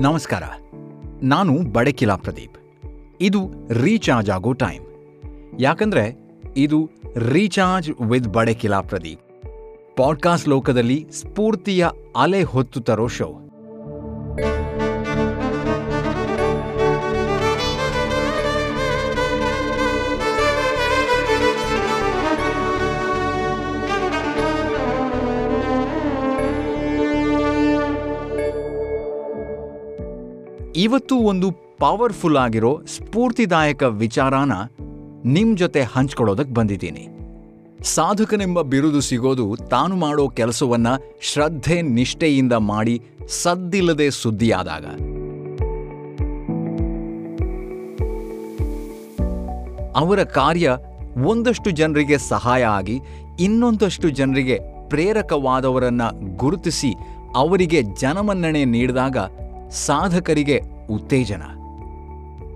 ನಮಸ್ಕಾರ. ನಾನು ಬಡಕಿಲಾ ಪ್ರದೀಪ್. ಇದು ರೀಚಾರ್ಜ್ ಆಗೋ ಟೈಮ್. ಯಾಕಂದ್ರೆ ಇದು recharge with Badakila Pradeep. Podcast ಲೋಕದಲ್ಲಿ ಸ್ಫೂರ್ತಿಯ ಅಲೆ ಹೊತ್ತು ತರೋ ಶೋ. ಇವತ್ತು ಒಂದು ಪವರ್ಫುಲ್ ಆಗಿರೋ ಸ್ಫೂರ್ತಿದಾಯಕ ವಿಚಾರನ ನಿಮ್ ಜೊತೆ ಹಂಚ್ಕೊಳ್ಳೋದಕ್ಕೆ ಬಂದಿದ್ದೀನಿ. ಸಾಧಕನೆಂಬ ಬಿರುದು ಸಿಗೋದು ತಾನು ಮಾಡೋ ಕೆಲಸವನ್ನ ಶ್ರದ್ಧೆ, ನಿಷ್ಠೆಯಿಂದ ಮಾಡಿ ಸದ್ದಿಲ್ಲದೆ ಸುದ್ದಿಯಾದಾಗ. ಅವರ ಕಾರ್ಯ ಒಂದಷ್ಟು ಜನರಿಗೆ ಸಹಾಯ ಆಗಿ ಇನ್ನೊಂದಷ್ಟು ಜನರಿಗೆ ಪ್ರೇರಕವಾದವರನ್ನ ಗುರುತಿಸಿ ಅವರಿಗೆ ಜನಮನ್ನಣೆ ನೀಡಿದಾಗ ಸಾಧಕರಿಗೆ ಉತ್ತೇಜನ.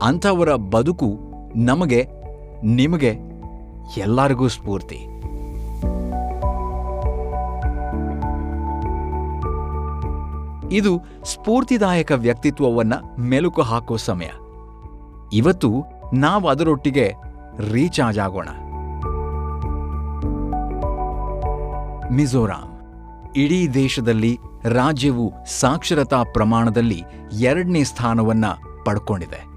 ಅಂಥವರ ಬದುಕು ನಮಗೆ, ನಿಮಗೆ ಎಲ್ಲರಿಗೂ ಸ್ಫೂರ್ತಿ. ಇದು ಸ್ಫೂರ್ತಿದಾಯಕ ವ್ಯಕ್ತಿತ್ವವನ್ನ ಮೆಲುಕು ಹಾಕೋ ಸಮಯ. ಇವತ್ತು ನಾವು ಅದರೊಟ್ಟಿಗೆ ರೀಚಾರ್ಜ್ ಆಗೋಣ. ಮಿಜೋರಾಂ, ಇಡೀ ದೇಶದಲ್ಲಿ ರಾಜ್ಯವು ಸಾಕ್ಷರತಾ ಪ್ರಮಾಣದಲ್ಲಿ ಎರಡನೇ ಸ್ಥಾನವನ್ನ ಪಡ್ಕೊಂಡಿದೆ.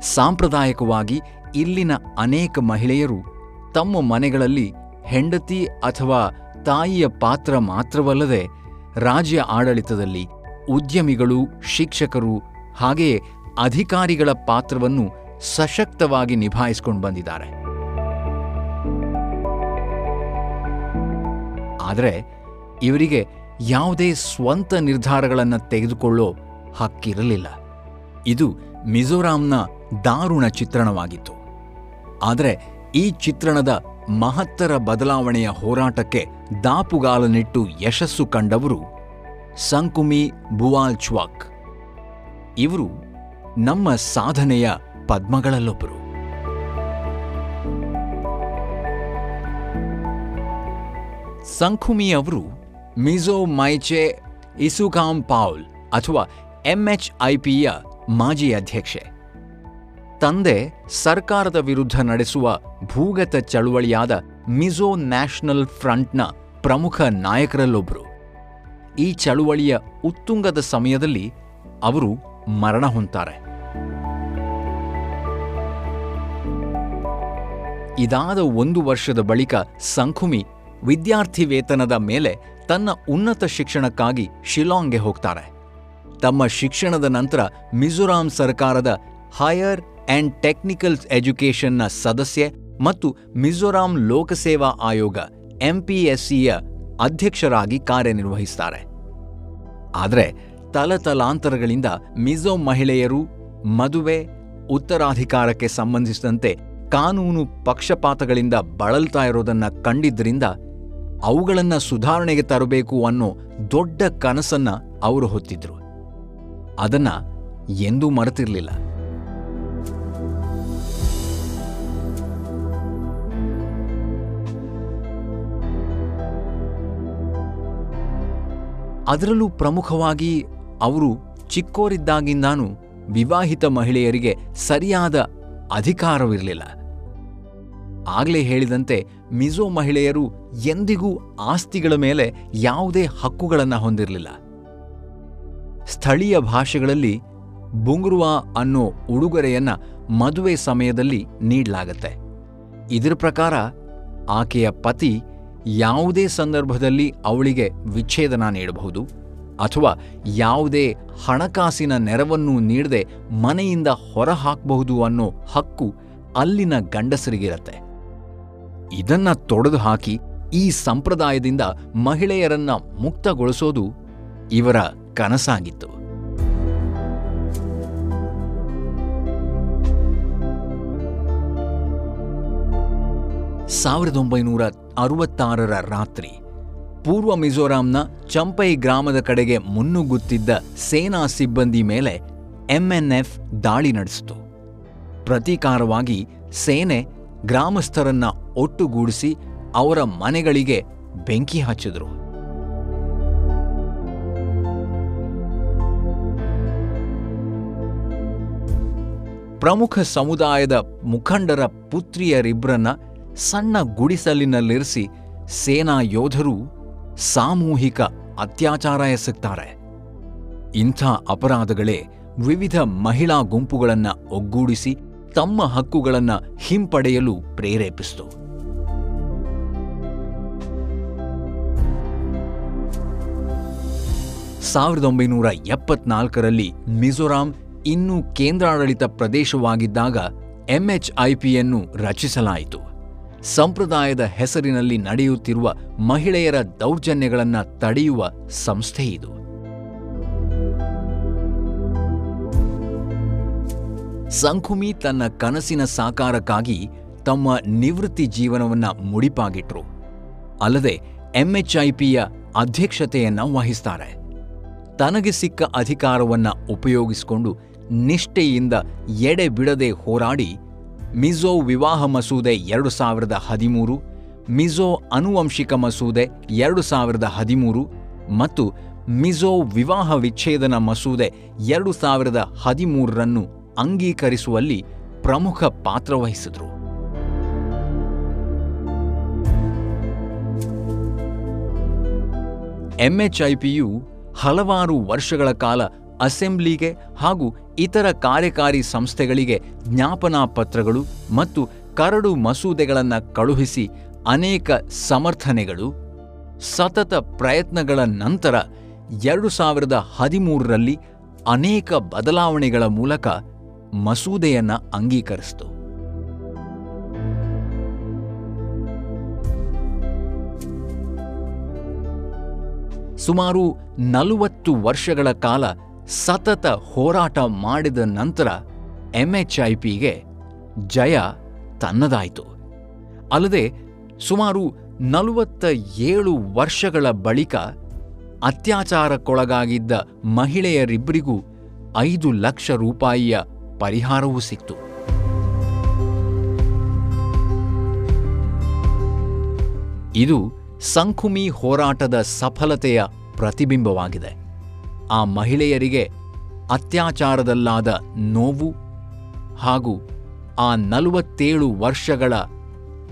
ಸಾಂಪ್ರದಾಯಿಕವಾಗಿ ಇಲ್ಲಿನ ಅನೇಕ ಮಹಿಳೆಯರು ತಮ್ಮ ಮನೆಗಳಲ್ಲಿ ಹೆಂಡತಿ ಅಥವಾ ತಾಯಿಯ ಪಾತ್ರ ಮಾತ್ರವಲ್ಲದೆ ರಾಜ್ಯ ಆಡಳಿತದಲ್ಲಿ ಉದ್ಯಮಿಗಳು, ಶಿಕ್ಷಕರು ಹಾಗೆಯೇ ಅಧಿಕಾರಿಗಳ ಪಾತ್ರವನ್ನು ಸಶಕ್ತವಾಗಿ ನಿಭಾಯಿಸಿಕೊಂಡು ಬಂದಿದ್ದಾರೆ. ಆದರೆ ಇವರಿಗೆ ಯಾವುದೇ ಸ್ವಂತ ನಿರ್ಧಾರಗಳನ್ನು ತೆಗೆದುಕೊಳ್ಳೋ ಹಕ್ಕಿರಲಿಲ್ಲ. ಇದು ಮಿಜೋರಾಂನ ದಾರುಣ ಚಿತ್ರಣವಾಗಿತ್ತು. ಆದರೆ ಈ ಚಿತ್ರಣದ ಮಹತ್ತರ ಬದಲಾವಣೆಯ ಹೋರಾಟಕ್ಕೆ ದಾಪುಗಾಲನಿಟ್ಟು ಯಶಸ್ಸು ಕಂಡವರು ಸಂಕುಮಿ ಬುವಾಲ್ ಚ್ವಾಕ್ ಇವರು ನಮ್ಮ ಸಾಧನೆಯ ಪದ್ಮಗಳಲ್ಲೊಬ್ಬರು. ಸಂಖುಮಿ ಅವರು ಮಿಜೋ ಮೈಚೆ ಇಸುಕಾಂ ಪಾವ್ಲ್ ಅಥವಾ ಎಂಎಚ್ಐಪಿಯ ಮಾಜಿ ಅಧ್ಯಕ್ಷೆ. ತಂದೆ ಸರ್ಕಾರದ ವಿರುದ್ಧ ನಡೆಸುವ ಭೂಗತ ಚಳುವಳಿಯಾದ ಮಿಜೋ ನ್ಯಾಷನಲ್ ಫ್ರಂಟ್ನ ಪ್ರಮುಖ ನಾಯಕರಲ್ಲೊಬ್ಬರು ಈ ಚಳುವಳಿಯ ಉತ್ತುಂಗದ ಸಮಯದಲ್ಲಿ ಅವರು ಮರಣ ಹೊಂತಾರೆ ಇದಾದ ಒಂದು ವರ್ಷದ ಬಳಿಕ ಸಂಖುಮಿ ವಿದ್ಯಾರ್ಥಿ ವೇತನದ ಮೇಲೆ ತನ್ನ ಉನ್ನತ ಶಿಕ್ಷಣಕ್ಕಾಗಿ ಶಿಲಾಂಗ್ಗೆ ಹೋಗ್ತಾರೆ. ತಮ್ಮ ಶಿಕ್ಷಣದ ನಂತರ ಮಿಜೋರಾಂ ಸರ್ಕಾರದ ಹೈಯರ್ ಆ್ಯಂಡ್ ಟೆಕ್ನಿಕಲ್ ಎಜುಕೇಷನ್ನ ಸದಸ್ಯೆ ಮತ್ತು ಮಿಜೋರಾಂ ಲೋಕಸೇವಾ ಆಯೋಗ ಎಂಪಿಎಸ್ಸಿಯ ಅಧ್ಯಕ್ಷರಾಗಿ ಕಾರ್ಯನಿರ್ವಹಿಸ್ತಾರೆ. ಆದರೆ ತಲತಲಾಂತರಗಳಿಂದ ಮಿಜೋ ಮಹಿಳೆಯರು ಮದುವೆ, ಉತ್ತರಾಧಿಕಾರಕ್ಕೆ ಸಂಬಂಧಿಸಿದಂತೆ ಕಾನೂನು ಪಕ್ಷಪಾತಗಳಿಂದ ಬಳಲ್ತಾ ಇರೋದನ್ನ ಕಂಡಿದ್ದರಿಂದ ಅವುಗಳನ್ನ ಸುಧಾರಣೆಗೆ ತರಬೇಕು ಅನ್ನೋ ದೊಡ್ಡ ಕನಸನ್ನ ಅವರು ಹೊತ್ತಿದ್ರು. ಅದನ್ನ ಎಂದೂ ಮರೆತಿರಲಿಲ್ಲ. ಅದರಲ್ಲೂ ಪ್ರಮುಖವಾಗಿ ಅವರು ಚಿಕ್ಕೋರಿದ್ದಾಗಿಂದಾನು ವಿವಾಹಿತ ಮಹಿಳೆಯರಿಗೆ ಸರಿಯಾದ ಅಧಿಕಾರವಿರಲಿಲ್ಲ. ಆಗಲೇ ಹೇಳಿದಂತೆ ಮಿಜೋ ಮಹಿಳೆಯರು ಎಂದಿಗೂ ಆಸ್ತಿಗಳ ಮೇಲೆ ಯಾವುದೇ ಹಕ್ಕುಗಳನ್ನು ಹೊಂದಿರಲಿಲ್ಲ. ಸ್ಥಳೀಯ ಭಾಷೆಗಳಲ್ಲಿ ಬುಂಗ್ರುವಾ ಅನ್ನೋ ಉಡುಗೊರೆಯನ್ನ ಮದುವೆ ಸಮಯದಲ್ಲಿ ನೀಡಲಾಗತ್ತೆ. ಇದರ ಪ್ರಕಾರ ಆಕೆಯ ಪತಿ ಯಾವುದೇ ಸಂದರ್ಭದಲ್ಲಿ ಅವಳಿಗೆ ವಿಚ್ಛೇದನ ನೀಡಬಹುದು ಅಥವಾ ಯಾವುದೇ ಹಣಕಾಸಿನ ನೆರವನ್ನು ನೀಡದೆ ಮನೆಯಿಂದ ಹೊರಹಾಕಬಹುದು ಅನ್ನೋ ಹಕ್ಕು ಅಲ್ಲಿನ ಗಂಡಸರಿಗಿರತ್ತೆ. ಇದನ್ನ ತೊಡೆದು ಹಾಕಿ ಈ ಸಂಪ್ರದಾಯದಿಂದ ಮಹಿಳೆಯರನ್ನ ಮುಕ್ತಗೊಳಿಸೋದು ಇವರ ಕನಸಾಗಿತ್ತು. ಸಾವಿರದ ಒಂಬೈನೂರ ಅರವತ್ತಾರರ ರಾತ್ರಿ ಪೂರ್ವ ಮಿಜೋರಾಂನ ಚಂಪೈ ಗ್ರಾಮದ ಕಡೆಗೆ ಮುನ್ನುಗ್ಗುತ್ತಿದ್ದ ಸೇನಾ ಸಿಬ್ಬಂದಿ ಮೇಲೆ ಎಂಎನ್ಎಫ್ ದಾಳಿ ನಡೆಸಿತು. ಪ್ರತೀಕಾರವಾಗಿ ಸೇನೆ ಗ್ರಾಮಸ್ಥರನ್ನ ಒಟ್ಟುಗೂಡಿಸಿ ಅವರ ಮನೆಗಳಿಗೆ ಬೆಂಕಿ ಹಚ್ಚಿದ್ರು. ಪ್ರಮುಖ ಸಮುದಾಯದ ಮುಖಂಡರ ಪುತ್ರಿಯರಿಬ್ಬರನ್ನ ಸಣ್ಣ ಗುಡಿಸಲಿನಲ್ಲಿರಿಸಿ ಸೇನಾ ಯೋಧರು ಸಾಮೂಹಿಕ ಅತ್ಯಾಚಾರ ಎಸಗ್ತಾರೆ. ಇಂಥ ಅಪರಾಧಗಳೇ ವಿವಿಧ ಮಹಿಳಾ ಗುಂಪುಗಳನ್ನು ಒಗ್ಗೂಡಿಸಿ ತಮ್ಮ ಹಕ್ಕುಗಳನ್ನು ಹಿಂಪಡೆಯಲು ಪ್ರೇರೇಪಿಸಿತು. ಸಾವಿರದ ಒಂಬೈನೂರ ಎಪ್ಪತ್ನಾಲ್ಕರಲ್ಲಿ ಮಿಜೋರಾಂ ಇನ್ನೂ ಕೇಂದ್ರಾಡಳಿತ ಪ್ರದೇಶವಾಗಿದ್ದಾಗ ಎಂಎಚ್ಐಪಿಯನ್ನು ರಚಿಸಲಾಯಿತು. ಸಂಪ್ರದಾಯದ ಹೆಸರಿನಲ್ಲಿ ನಡೆಯುತ್ತಿರುವ ಮಹಿಳೆಯರ ದೌರ್ಜನ್ಯಗಳನ್ನು ತಡೆಯುವ ಸಂಸ್ಥೆ ಇದು. ಸಂಖುಮಿ ತನ್ನ ಕನಸಿನ ಸಾಕಾರಕ್ಕಾಗಿ ತಮ್ಮ ನಿವೃತ್ತಿ ಜೀವನವನ್ನ ಮುಡಿಪಾಗಿಟ್ರು. ಅಲ್ಲದೆ ಎಂಎಚ್ಐಪಿಯ ಅಧ್ಯಕ್ಷತೆಯನ್ನ ವಹಿಸ್ತಾರೆ. ತನಗೆ ಸಿಕ್ಕ ಅಧಿಕಾರವನ್ನ ಉಪಯೋಗಿಸಿಕೊಂಡು ನಿಷ್ಠೆಯಿಂದ ಎಡೆ ಬಿಡದೆ ಹೋರಾಡಿ ಮಿಜೋ ವಿವಾಹ ಮಸೂದೆ ಎರಡು ಸಾವಿರದ ಹದಿಮೂರು, ಮಿಜೋ ಅನುವಂಶಿಕ ಮಸೂದೆ ಎರಡು ಸಾವಿರದ ಹದಿಮೂರು ಮತ್ತು ಮಿಜೋ ವಿವಾಹ ವಿಚ್ಛೇದನ ಮಸೂದೆ ಎರಡು ಸಾವಿರದ ಹದಿಮೂರರನ್ನು ಅಂಗೀಕರಿಸುವಲ್ಲಿ ಪ್ರಮುಖ ಪಾತ್ರ ವಹಿಸಿದರು. ಎಂಎಚ್ಐಪಿಯು ಹಲವಾರು ವರ್ಷಗಳ ಕಾಲ ಅಸೆಂಬ್ಲಿಗೆ ಹಾಗೂ ಇತರ ಕಾರ್ಯಕಾರಿ ಸಂಸ್ಥೆಗಳಿಗೆ ಜ್ಞಾಪನಾ ಪತ್ರಗಳು ಮತ್ತು ಕರಡು ಮಸೂದೆಗಳನ್ನು ಕಳುಹಿಸಿ ಅನೇಕ ಸಮರ್ಥನೆಗಳು, ಸತತ ಪ್ರಯತ್ನಗಳ ನಂತರ ಎರಡು ಸಾವಿರದ ಹದಿಮೂರರಲ್ಲಿ ಅನೇಕ ಬದಲಾವಣೆಗಳ ಮೂಲಕ ಮಸೂದೆಯನ್ನು ಅಂಗೀಕರಿಸಿತು. ಸುಮಾರು ನಲವತ್ತು ವರ್ಷಗಳ ಕಾಲ ಸತತ ಹೋರಾಟ ಮಾಡಿದ ನಂತರ ಎಂಎಚ್ಐಪಿಗೆ ಜಯ ತನ್ನದಾಯಿತು. ಅಲ್ಲದೆ ಸುಮಾರು ನಲವತ್ತ ಏಳು ವರ್ಷಗಳ ಬಳಿಕ ಅತ್ಯಾಚಾರಕ್ಕೊಳಗಾಗಿದ್ದ ಮಹಿಳೆಯರಿಬ್ಬರಿಗೂ ಐದು ಲಕ್ಷ ರೂಪಾಯಿಯ ಪರಿಹಾರವೂ ಸಿಕ್ತು. ಇದು ಸಂಖುಮಿ ಹೋರಾಟದ ಸಫಲತೆಯ ಪ್ರತಿಬಿಂಬವಾಗಿದೆ. ಆ ಮಹಿಳೆಯರಿಗೆ ಅತ್ಯಾಚಾರದಲ್ಲಾದ ನೋವು ಹಾಗೂ ಆ ನಲವತ್ತೇಳು ವರ್ಷಗಳ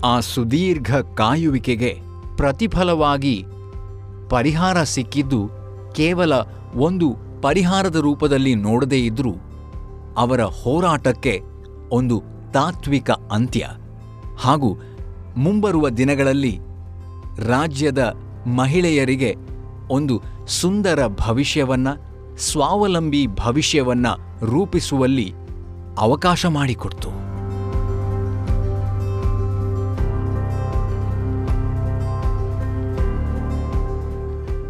ಆ ಸುದೀರ್ಘ ಕಾಯುವಿಕೆಗೆ ಪ್ರತಿಫಲವಾಗಿ ಪರಿಹಾರ ಸಿಕ್ಕಿದ್ದು ಕೇವಲ ಒಂದು ಪರಿಹಾರದ ರೂಪದಲ್ಲಿ ನೋಡದೇ ಇದ್ರೂ ಅವರ ಹೋರಾಟಕ್ಕೆ ಒಂದು ತಾತ್ವಿಕ ಅಂತ್ಯ ಹಾಗೂ ಮುಂಬರುವ ದಿನಗಳಲ್ಲಿ ರಾಜ್ಯದ ಮಹಿಳೆಯರಿಗೆ ಒಂದು ಸುಂದರ ಭವಿಷ್ಯವನ್ನ, ಸ್ವಾವಲಂಬಿ ಭವಿಷ್ಯವನ್ನ ರೂಪಿಸುವಲ್ಲಿ ಅವಕಾಶ ಮಾಡಿಕೊಡ್ತು.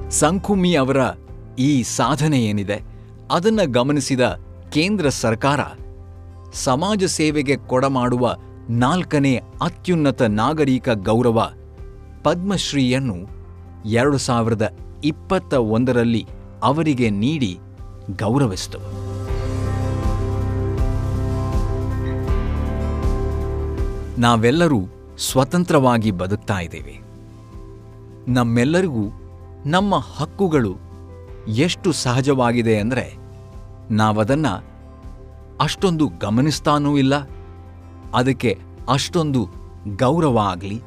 ಸಂಕುಮಿ ಅವರ ಈ ಸಾಧನೆ ಏನಿದೆ, ಅದನ್ನ ಗಮನಿಸಿದ ಕೇಂದ್ರ ಸರ್ಕಾರ ಸಮಾಜ ಸೇವೆಗೆ ಕೊಡಮಾಡುವ ನಾಲ್ಕನೇ ಅತ್ಯುನ್ನತ ನಾಗರಿಕ ಗೌರವ ಪದ್ಮಶ್ರೀಯನ್ನು ಎರಡು ಸಾವಿರದ ಇಪ್ಪತ್ತ ಒಂದರಲ್ಲಿ ಅವರಿಗೆ ನೀಡಿ ಗೌರವಿಸಿತು ನಾವೆಲ್ಲರೂ ಸ್ವತಂತ್ರವಾಗಿ ಬದುಕ್ತಾ ಇದ್ದೇವೆ. ನಮ್ಮೆಲ್ಲರಿಗೂ ನಮ್ಮ ಹಕ್ಕುಗಳು ಎಷ್ಟು ಸಹಜವಾಗಿದೆ ಅಂದರೆ ನಾವದನ್ನು ಅಷ್ಟೊಂದು ಗಮನಿಸ್ತಾನೂ ಇಲ್ಲ, ಅದಕ್ಕೆ ಅಷ್ಟೊಂದು ಗೌರವ ಆಗಲಿ.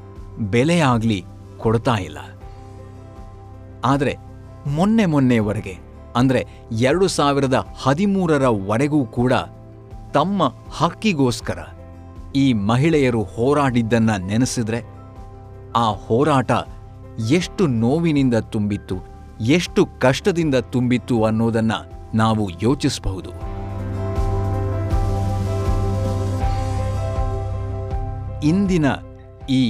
ಬೆಲೆ ಆಗಲಿ ಕೊಡ್ತಾ ಇಲ್ಲ. ಆದರೆ ಮೊನ್ನೆ ಮೊನ್ನೆವರೆಗೆ, ಅಂದರೆ ಎರಡು ಸಾವಿರದ ಹದಿಮೂರರವರೆಗೂ ಕೂಡ ತಮ್ಮ ಹಕ್ಕಿಗೋಸ್ಕರ ಈ ಮಹಿಳೆಯರು ಹೋರಾಡಿದ್ದನ್ನು ನೆನೆಸಿದ್ರೆ ಆ ಹೋರಾಟ ಎಷ್ಟು ನೋವಿನಿಂದ ತುಂಬಿತ್ತು, ಎಷ್ಟು ಕಷ್ಟದಿಂದ ತುಂಬಿತ್ತು ಅನ್ನೋದನ್ನು ನಾವು ಯೋಚಿಸಬಹುದು. ಇಂದಿನ ಈ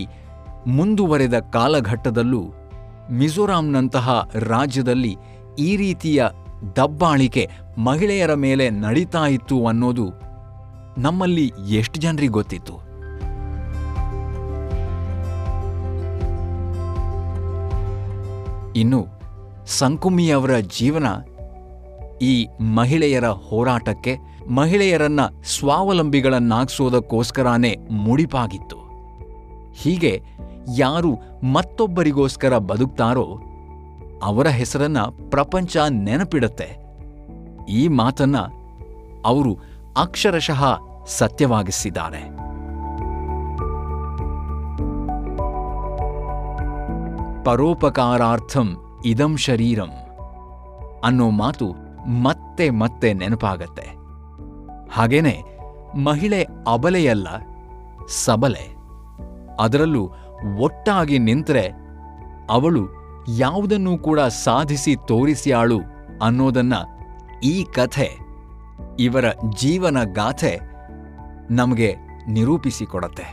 ಮುಂದುವರೆದ ಕಾಲಘಟ್ಟದಲ್ಲೂ ಮಿಜೋರಾಂನಂತಹ ರಾಜ್ಯದಲ್ಲಿ ಈ ರೀತಿಯ ದಬ್ಬಾಳಿಕೆ ಮಹಿಳೆಯರ ಮೇಲೆ ನಡೀತಾ ಇತ್ತು ಅನ್ನೋದು ನಮ್ಮಲ್ಲಿ ಎಷ್ಟು ಜನರಿಗೆ ಗೊತ್ತಿತ್ತು? ಇನ್ನು ಸಂಕುಮಿಯವರ ಜೀವನ ಈ ಮಹಿಳೆಯರ ಹೋರಾಟಕ್ಕೆ ಮಹಿಳೆಯರನ್ನ ಸ್ವಾವಲಂಬಿಗಳನ್ನಾಗಿಸೋದಕ್ಕೋಸ್ಕರನೇ ಮುಡಿಪಾಗಿತ್ತು. ಹೀಗೆ ಯಾರು ಮತ್ತೊಬ್ಬರಿಗೋಸ್ಕರ ಬದುಕ್ತಾರೋ ಅವರ ಹೆಸರನ್ನ ಪ್ರಪಂಚ ನೆನಪಿಡುತ್ತೆ. ಈ ಮಾತನ್ನ ಅವರು ಅಕ್ಷರಶಃ ಸತ್ಯವಾಗಿಸಿದ್ದಾರೆ. ಪರೋಪಕಾರಾರ್ಥಂ ಇದಂ ಶರೀರಂ ಅನ್ನೋ ಮಾತು ಮತ್ತೆ ಮತ್ತೆ ನೆನಪಾಗತ್ತೆ. ಹಾಗೇನೆ ಮಹಿಳೆ ಅಬಲೆಯಲ್ಲ, ಸಬಲೆ. ಅದರಲ್ಲೂ ಒಟ್ಟಾಗಿ ನಿಂತರೆ ಅವಳು ಯಾವುದನ್ನೂ ಕೂಡ ಸಾಧಿಸಿ ತೋರಿಸ್ಯಾಳು ಅನ್ನೋದನ್ನ ಈ ಕಥೆ, ಇವರ ಜೀವನ ಗಾಥೆ ನಮಗೆ ನಿರೂಪಿಸಿಕೊಡತ್ತೆ.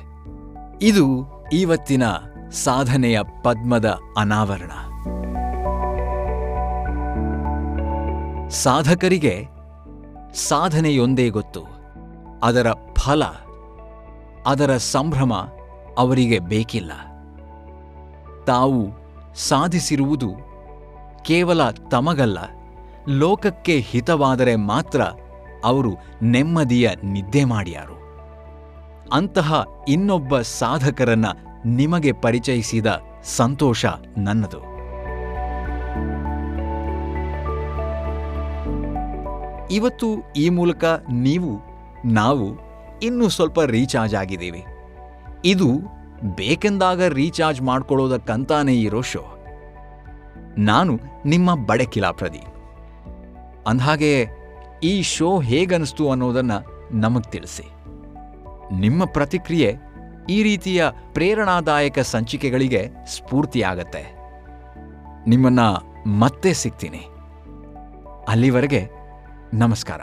ಇದು ಇವತ್ತಿನ ಸಾಧನೆಯ ಪದ್ಮದ ಅನಾವರಣ. ಸಾಧಕರಿಗೆ ಸಾಧನೆಯೊಂದೇ ಗೊತ್ತು, ಅದರ ಫಲ, ಅದರ ಸಂಭ್ರಮ ಅವರಿಗೆ ಬೇಕಿಲ್ಲ. ತಾವು ಸಾಧಿಸಿರುವುದು ಕೇವಲ ತಮಗಲ್ಲ, ಲೋಕಕ್ಕೆ ಹಿತವಾದರೆ ಮಾತ್ರ ಅವರು ನೆಮ್ಮದಿಯ ನಿದ್ದೆ ಮಾಡ್ಯಾರು. ಅಂತಹ ಇನ್ನೊಬ್ಬ ಸಾಧಕರನ್ನ ನಿಮಗೆ ಪರಿಚಯಿಸಿದ ಸಂತೋಷ ನನ್ನದು. ಇವತ್ತು ಈ ಮೂಲಕ ನೀವು, ನಾವು ಇನ್ನೂ ಸ್ವಲ್ಪ ರೀಚಾರ್ಜ್ ಆಗಿದ್ದೀವಿ. ಇದು ಬೇಕೆಂದಾಗ ರೀಚಾರ್ಜ್ ಮಾಡ್ಕೊಳ್ಳೋದಕ್ಕಂತಾನೇ ಇರೋ ಶೋ ನಾನು ನಿಮ್ಮ ಬಡಕಿಲ ಪ್ರದೀಪ್. ಅಂದಹಾಗೆ, ಈ ಶೋ ಹೇಗನಿಸ್ತು ಅನ್ನೋದನ್ನು ನಮಗೆ ತಿಳಿಸಿ. ನಿಮ್ಮ ಪ್ರತಿಕ್ರಿಯೆ ಈ ರೀತಿಯ ಪ್ರೇರಣಾದಾಯಕ ಸಂಚಿಕೆಗಳಿಗೆ ಸ್ಫೂರ್ತಿಯಾಗತ್ತೆ. ನಿಮ್ಮನ್ನ ಮತ್ತೆ ಸಿಗ್ತೀನಿ. ಅಲ್ಲಿವರೆಗೆ ನಮಸ್ಕಾರ.